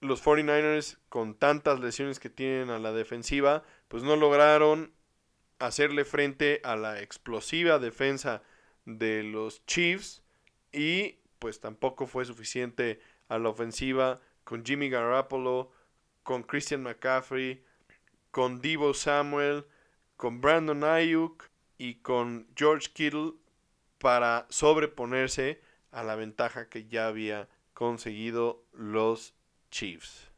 Los 49ers, con tantas lesiones que tienen a la defensiva, pues no lograron hacerle frente a la explosiva defensa de los Chiefs y pues tampoco fue suficiente a la ofensiva con Jimmy Garoppolo, con Christian McCaffrey, con Divo Samuel, con Brandon Ayuk y con George Kittle para sobreponerse a la ventaja que ya había conseguido los Chiefs.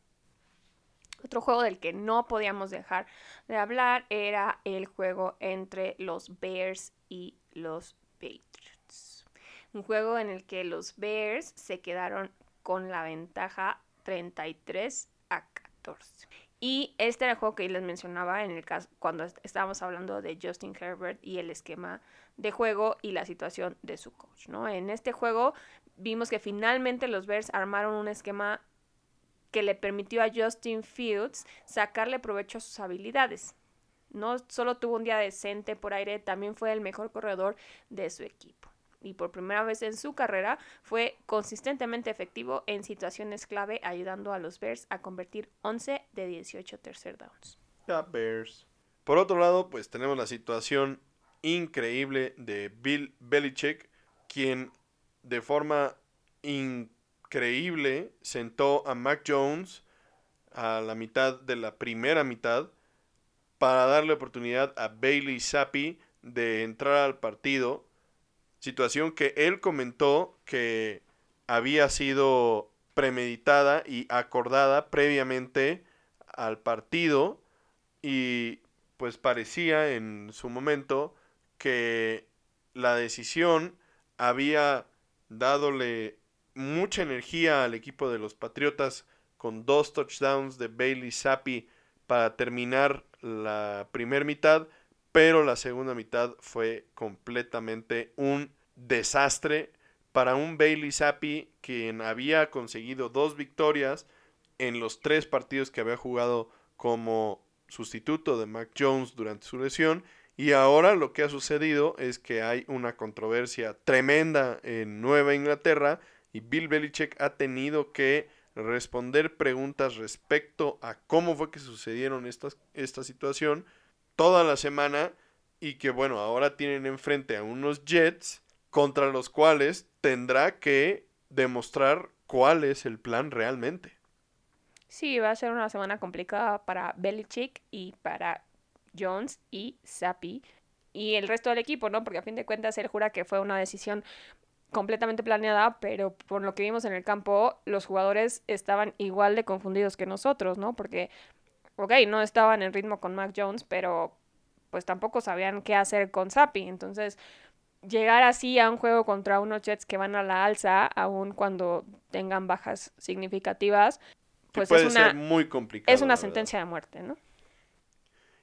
Otro juego del que no podíamos dejar de hablar era el juego entre los Bears y los Patriots. Un juego en el que los Bears se quedaron con la ventaja 33 a 14. Y este era el juego que les mencionaba en el caso cuando estábamos hablando de Justin Herbert y el esquema de juego y la situación de su coach, ¿no? En este juego vimos que finalmente los Bears armaron un esquema que le permitió a Justin Fields sacarle provecho a sus habilidades. No solo tuvo un día decente por aire, también fue el mejor corredor de su equipo. Y por primera vez en su carrera fue consistentemente efectivo en situaciones clave, ayudando a los Bears a convertir 11 de 18 tercer downs. Bears. Por otro lado, pues tenemos la situación increíble de Bill Belichick, quien de forma increíble increíble sentó a Mac Jones a la mitad de la primera mitad para darle oportunidad a Bailey Zappi de entrar al partido. Situación que él comentó que había sido premeditada y acordada previamente al partido y pues parecía en su momento que la decisión había dadole mucha energía al equipo de los Patriotas con dos touchdowns de Bailey Zappi para terminar la primera mitad, pero la segunda mitad fue completamente un desastre para un Bailey Zappi quien había conseguido dos victorias en los tres partidos que había jugado como sustituto de Mac Jones durante su lesión. Y ahora lo que ha sucedido es que hay una controversia tremenda en Nueva Inglaterra y Bill Belichick ha tenido que responder preguntas respecto a cómo fue que sucedieron estas, esta situación toda la semana y que bueno, ahora tienen enfrente a unos Jets contra los cuales tendrá que demostrar cuál es el plan realmente. Sí, va a ser una semana complicada para Belichick y para Jones y Sapi y el resto del equipo, ¿no? Porque a fin de cuentas él jura que fue una decisión completamente planeada, pero por lo que vimos en el campo, los jugadores estaban igual de confundidos que nosotros, ¿no? Porque, ok, no estaban en ritmo con Mac Jones, pero pues tampoco sabían qué hacer con Sapi. Entonces, llegar así a un juego contra unos Jets que van a la alza, aun cuando tengan bajas significativas, pues puede es una, ser muy complicado. es una verdad. sentencia de muerte, ¿no?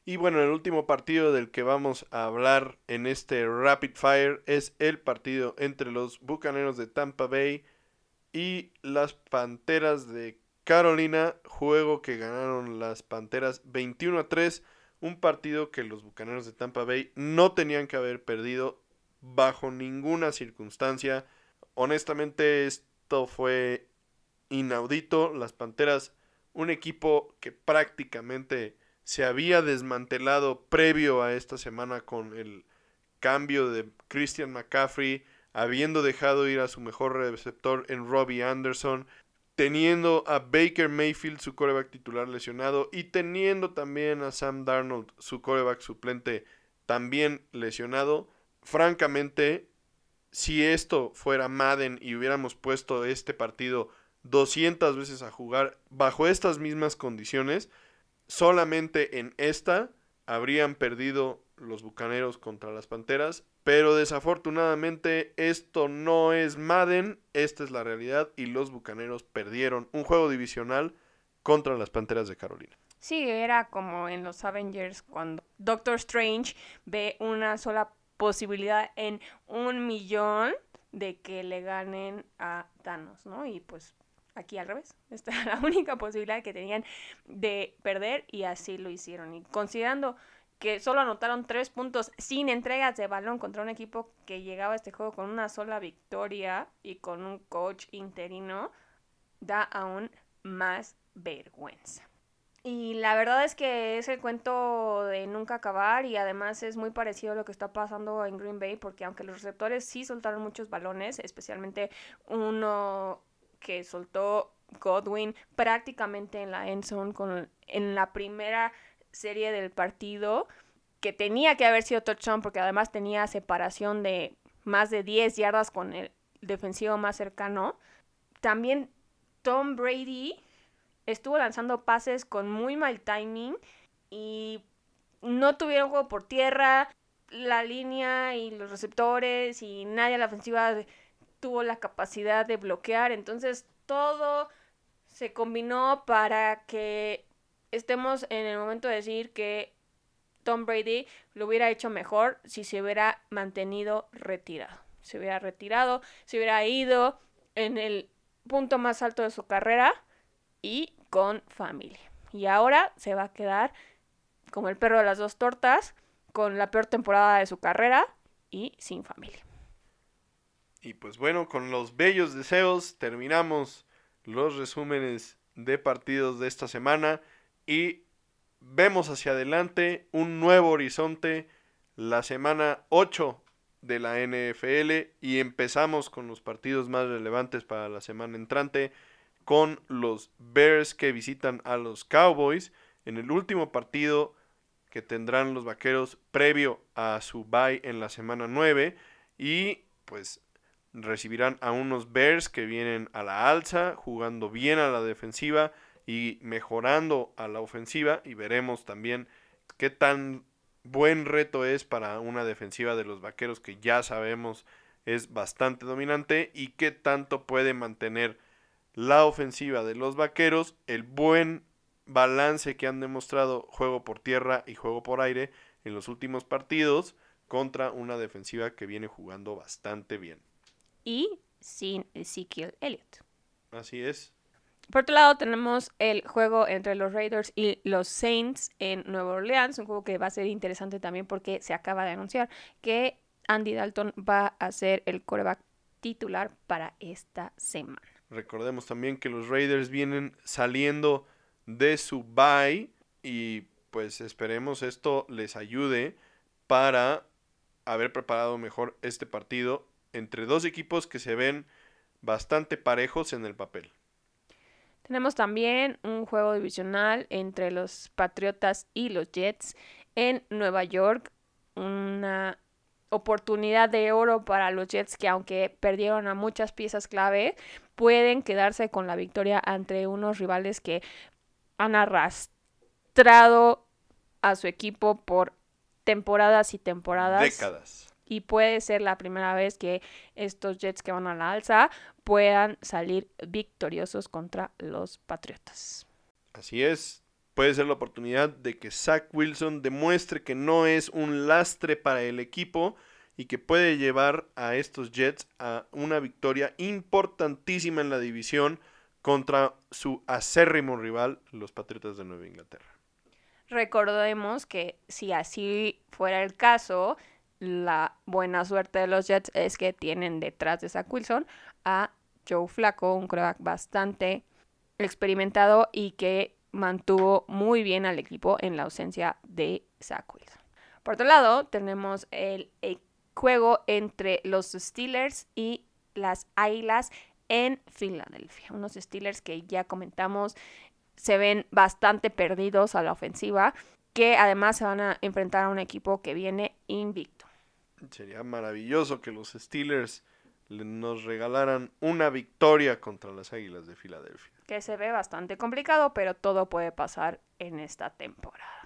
Y bueno, el último partido del que vamos a hablar en este Rapid Fire es el partido entre los Bucaneros de Tampa Bay y las Panteras de Carolina, juego que ganaron las Panteras 21 a 3, un partido que los Bucaneros de Tampa Bay no tenían que haber perdido bajo ninguna circunstancia. Honestamente esto fue inaudito, las Panteras, un equipo que prácticamente se había desmantelado previo a esta semana con el cambio de Christian McCaffrey, habiendo dejado ir a su mejor receptor en Robbie Anderson, teniendo a Baker Mayfield, su coreback titular lesionado, y teniendo también a Sam Darnold, su coreback suplente, también lesionado. Francamente, si esto fuera Madden y hubiéramos puesto este partido 200 veces a jugar bajo estas mismas condiciones, solamente en esta habrían perdido los Bucaneros contra las Panteras, pero desafortunadamente esto no es Madden, esta es la realidad y los Bucaneros perdieron un juego divisional contra las Panteras de Carolina. Sí, era como en los Avengers cuando Doctor Strange ve una sola posibilidad en un millón de que le ganen a Thanos, ¿no? Y pues aquí al revés. Esta era la única posibilidad que tenían de perder y así lo hicieron. Y considerando que solo anotaron tres puntos sin entregas de balón contra un equipo que llegaba a este juego con una sola victoria y con un coach interino, da aún más vergüenza. Y la verdad es que es el cuento de nunca acabar y además es muy parecido a lo que está pasando en Green Bay porque aunque los receptores sí soltaron muchos balones, especialmente uno que soltó Godwin prácticamente en la end zone con, en la primera serie del partido que tenía que haber sido touchdown porque además tenía separación de más de 10 yardas con el defensivo más cercano. También Tom Brady estuvo lanzando pases con muy mal timing y no tuvieron juego por tierra. La línea y los receptores y nadie a la ofensiva tuvo la capacidad de bloquear. Entonces todo se combinó para que estemos en el momento de decir que Tom Brady lo hubiera hecho mejor si se hubiera mantenido retirado. Se hubiera retirado, se hubiera ido en el punto más alto de su carrera y con familia. Y ahora se va a quedar como el perro de las dos tortas, con la peor temporada de su carrera y sin familia. Y pues bueno, con los bellos deseos terminamos los resúmenes de partidos de esta semana y vemos hacia adelante un nuevo horizonte la semana 8 de la NFL y empezamos con los partidos más relevantes para la semana entrante con los Bears que visitan a los Cowboys en el último partido que tendrán los Vaqueros previo a su bye en la semana 9 y pues recibirán a unos Bears que vienen a la alza, jugando bien a la defensiva y mejorando a la ofensiva y veremos también qué tan buen reto es para una defensiva de los Vaqueros que ya sabemos es bastante dominante y qué tanto puede mantener la ofensiva de los Vaqueros, el buen balance que han demostrado juego por tierra y juego por aire en los últimos partidos contra una defensiva que viene jugando bastante bien. Y sin Ezekiel Elliott. Así es. Por otro lado, tenemos el juego entre los Raiders y los Saints en Nueva Orleans, un juego que va a ser interesante también porque se acaba de anunciar que Andy Dalton va a ser el coreback titular para esta semana. Recordemos también que los Raiders vienen saliendo de su bye y pues esperemos esto les ayude para haber preparado mejor este partido entre dos equipos que se ven bastante parejos en el papel. Tenemos también un juego divisional entre los Patriotas y los Jets en Nueva York. Una oportunidad de oro para los Jets que aunque perdieron a muchas piezas clave, pueden quedarse con la victoria ante unos rivales que han arrastrado a su equipo por temporadas y temporadas. Décadas. Y puede ser la primera vez que estos Jets que van a la alza puedan salir victoriosos contra los Patriotas. Así es, puede ser la oportunidad de que Zach Wilson demuestre que no es un lastre para el equipo y que puede llevar a estos Jets a una victoria importantísima en la división contra su acérrimo rival, los Patriotas de Nueva Inglaterra. Recordemos que si así fuera el caso, la buena suerte de los Jets es que tienen detrás de Zach Wilson a Joe Flaco, un quarterback bastante experimentado y que mantuvo muy bien al equipo en la ausencia de Zach Wilson. Por otro lado, tenemos el juego entre los Steelers y las Águilas en Filadelfia. Unos Steelers que ya comentamos se ven bastante perdidos a la ofensiva, que además se van a enfrentar a un equipo que viene invicto. Sería maravilloso que los Steelers nos regalaran una victoria contra las Águilas de Filadelfia. Que se ve bastante complicado, pero todo puede pasar en esta temporada.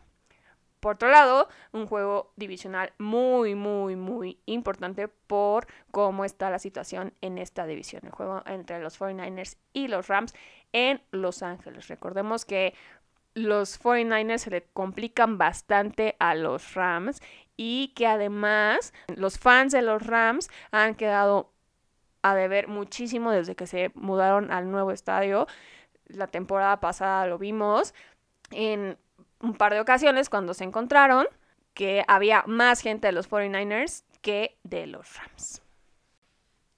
Por otro lado, un juego divisional muy, muy, muy importante por cómo está la situación en esta división. El juego entre los 49ers y los Rams en Los Ángeles. Recordemos que los 49ers se le complican bastante a los Rams y que además los fans de los Rams han quedado a deber muchísimo desde que se mudaron al nuevo estadio. La temporada pasada lo vimos en un par de ocasiones cuando se encontraron que había más gente de los 49ers que de los Rams.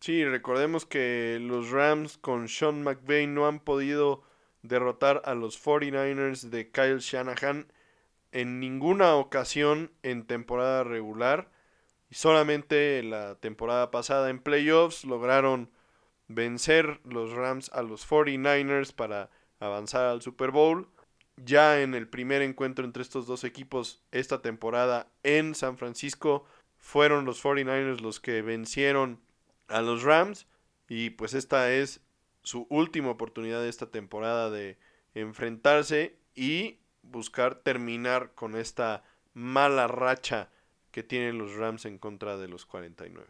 Sí, recordemos que los Rams con Sean McVay no han podido derrotar a los 49ers de Kyle Shanahan en ninguna ocasión en temporada regular. Y solamente la temporada pasada en playoffs lograron vencer los Rams a los 49ers para avanzar al Super Bowl. Ya en el primer encuentro entre estos dos equipos esta temporada en San Francisco fueron los 49ers los que vencieron a los Rams. Y pues esta es su última oportunidad de esta temporada de enfrentarse. Y buscar terminar con esta mala racha que tienen los Rams en contra de los 49.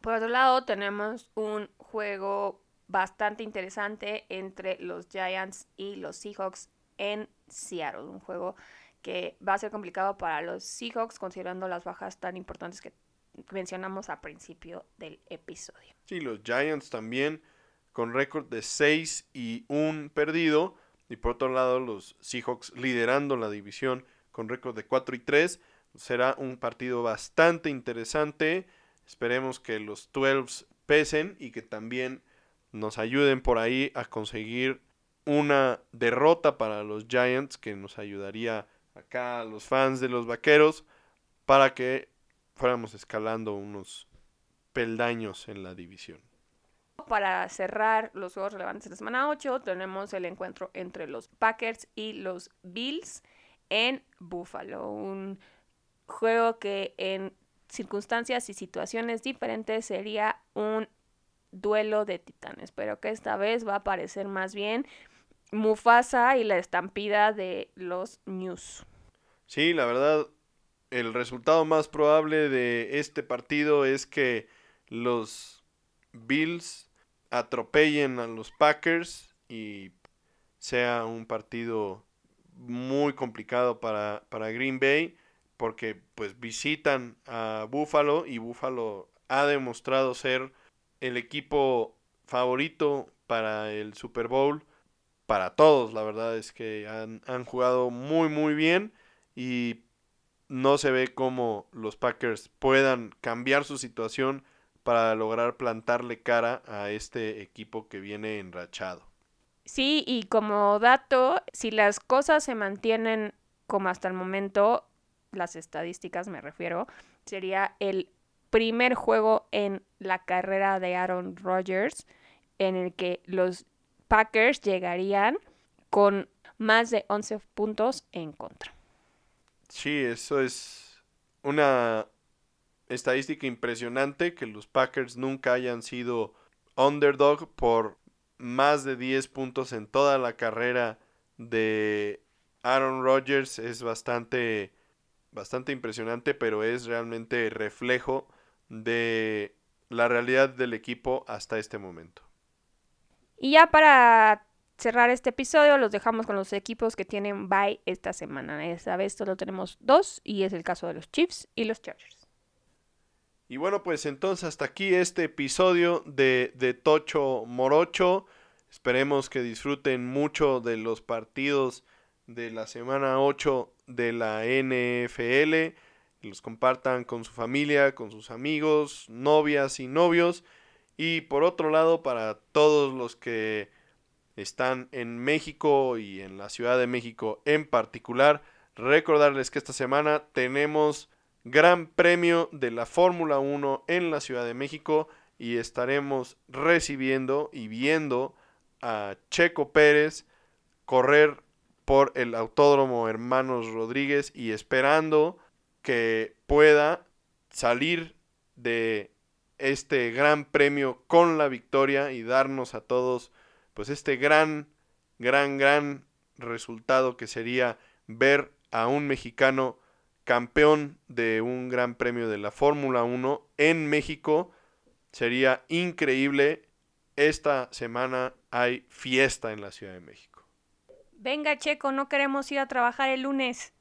Por otro lado, tenemos un juego bastante interesante entre los Giants y los Seahawks en Seattle. Un juego que va a ser complicado para los Seahawks considerando las bajas tan importantes que mencionamos al principio del episodio. Sí, los Giants también con récord de 6 y 1 perdido. Y por otro lado, los Seahawks liderando la división con récord de 4 y 3. Será un partido bastante interesante. Esperemos que los 12 pesen y que también nos ayuden por ahí a conseguir una derrota para los Giants que nos ayudaría acá a los fans de los Vaqueros para que fuéramos escalando unos peldaños en la división. Para cerrar los juegos relevantes de la semana 8 tenemos el encuentro entre los Packers y los Bills en Buffalo. Un juego que en circunstancias y situaciones diferentes sería un duelo de titanes, pero que esta vez va a aparecer más bien Mufasa y la estampida de los News. Sí, la verdad, el resultado más probable de este partido es que los Bills atropellen a los Packers y sea un partido muy complicado para, para Green Bay porque pues visitan a Buffalo y Buffalo ha demostrado ser el equipo favorito para el Super Bowl. Para todos, la verdad es que han, jugado muy muy bien y no se ve cómo los Packers puedan cambiar su situación para lograr plantarle cara a este equipo que viene enrachado. Sí, y como dato, si las cosas se mantienen como hasta el momento, las estadísticas me refiero, sería el primer juego en la carrera de Aaron Rodgers en el que los Packers llegarían con más de 11 puntos en contra. Sí, eso es una estadística impresionante que los Packers nunca hayan sido underdog por más de 10 puntos en toda la carrera de Aaron Rodgers es bastante bastante impresionante, pero es realmente reflejo de la realidad del equipo hasta este momento. Y ya para cerrar este episodio, los dejamos con los equipos que tienen bye esta semana. Esta vez solo tenemos dos y es el caso de los Chiefs y los Chargers. Y bueno, pues entonces hasta aquí este episodio de, de Tocho Morocho. Esperemos que disfruten mucho de los partidos de la semana 8 de la NFL. Los compartan con su familia, con sus amigos, novias y novios. Y por otro lado, para todos los que están en México y en la Ciudad de México en particular, recordarles que esta semana tenemos Gran Premio de la Fórmula 1 en la Ciudad de México y estaremos recibiendo y viendo a Checo Pérez correr por el Autódromo Hermanos Rodríguez y esperando que pueda salir de este gran premio con la victoria y darnos a todos pues este gran, gran, gran resultado que sería ver a un mexicano campeón de un gran premio de la Fórmula 1 en México. Sería increíble. Esta semana hay fiesta en la Ciudad de México. Venga, Checo, no queremos ir a trabajar el lunes.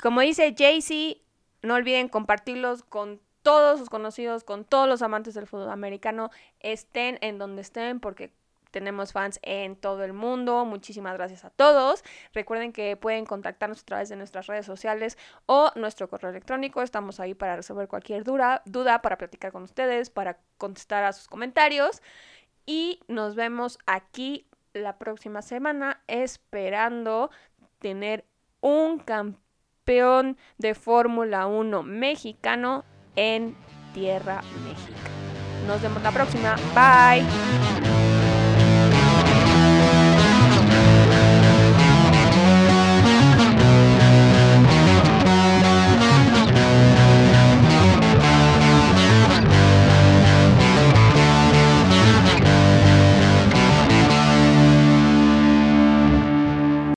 Como dice Jaycee, no olviden compartirlos con todos sus conocidos, con todos los amantes del fútbol americano, estén en donde estén, porque tenemos fans en todo el mundo. Muchísimas gracias a todos. Recuerden que pueden contactarnos a través de nuestras redes sociales o nuestro correo electrónico. Estamos ahí para resolver cualquier duda, duda para platicar con ustedes, para contestar a sus comentarios. Y nos vemos aquí la próxima semana esperando tener un campeón de Fórmula 1 mexicano en Tierra México. Nos vemos la próxima. Bye.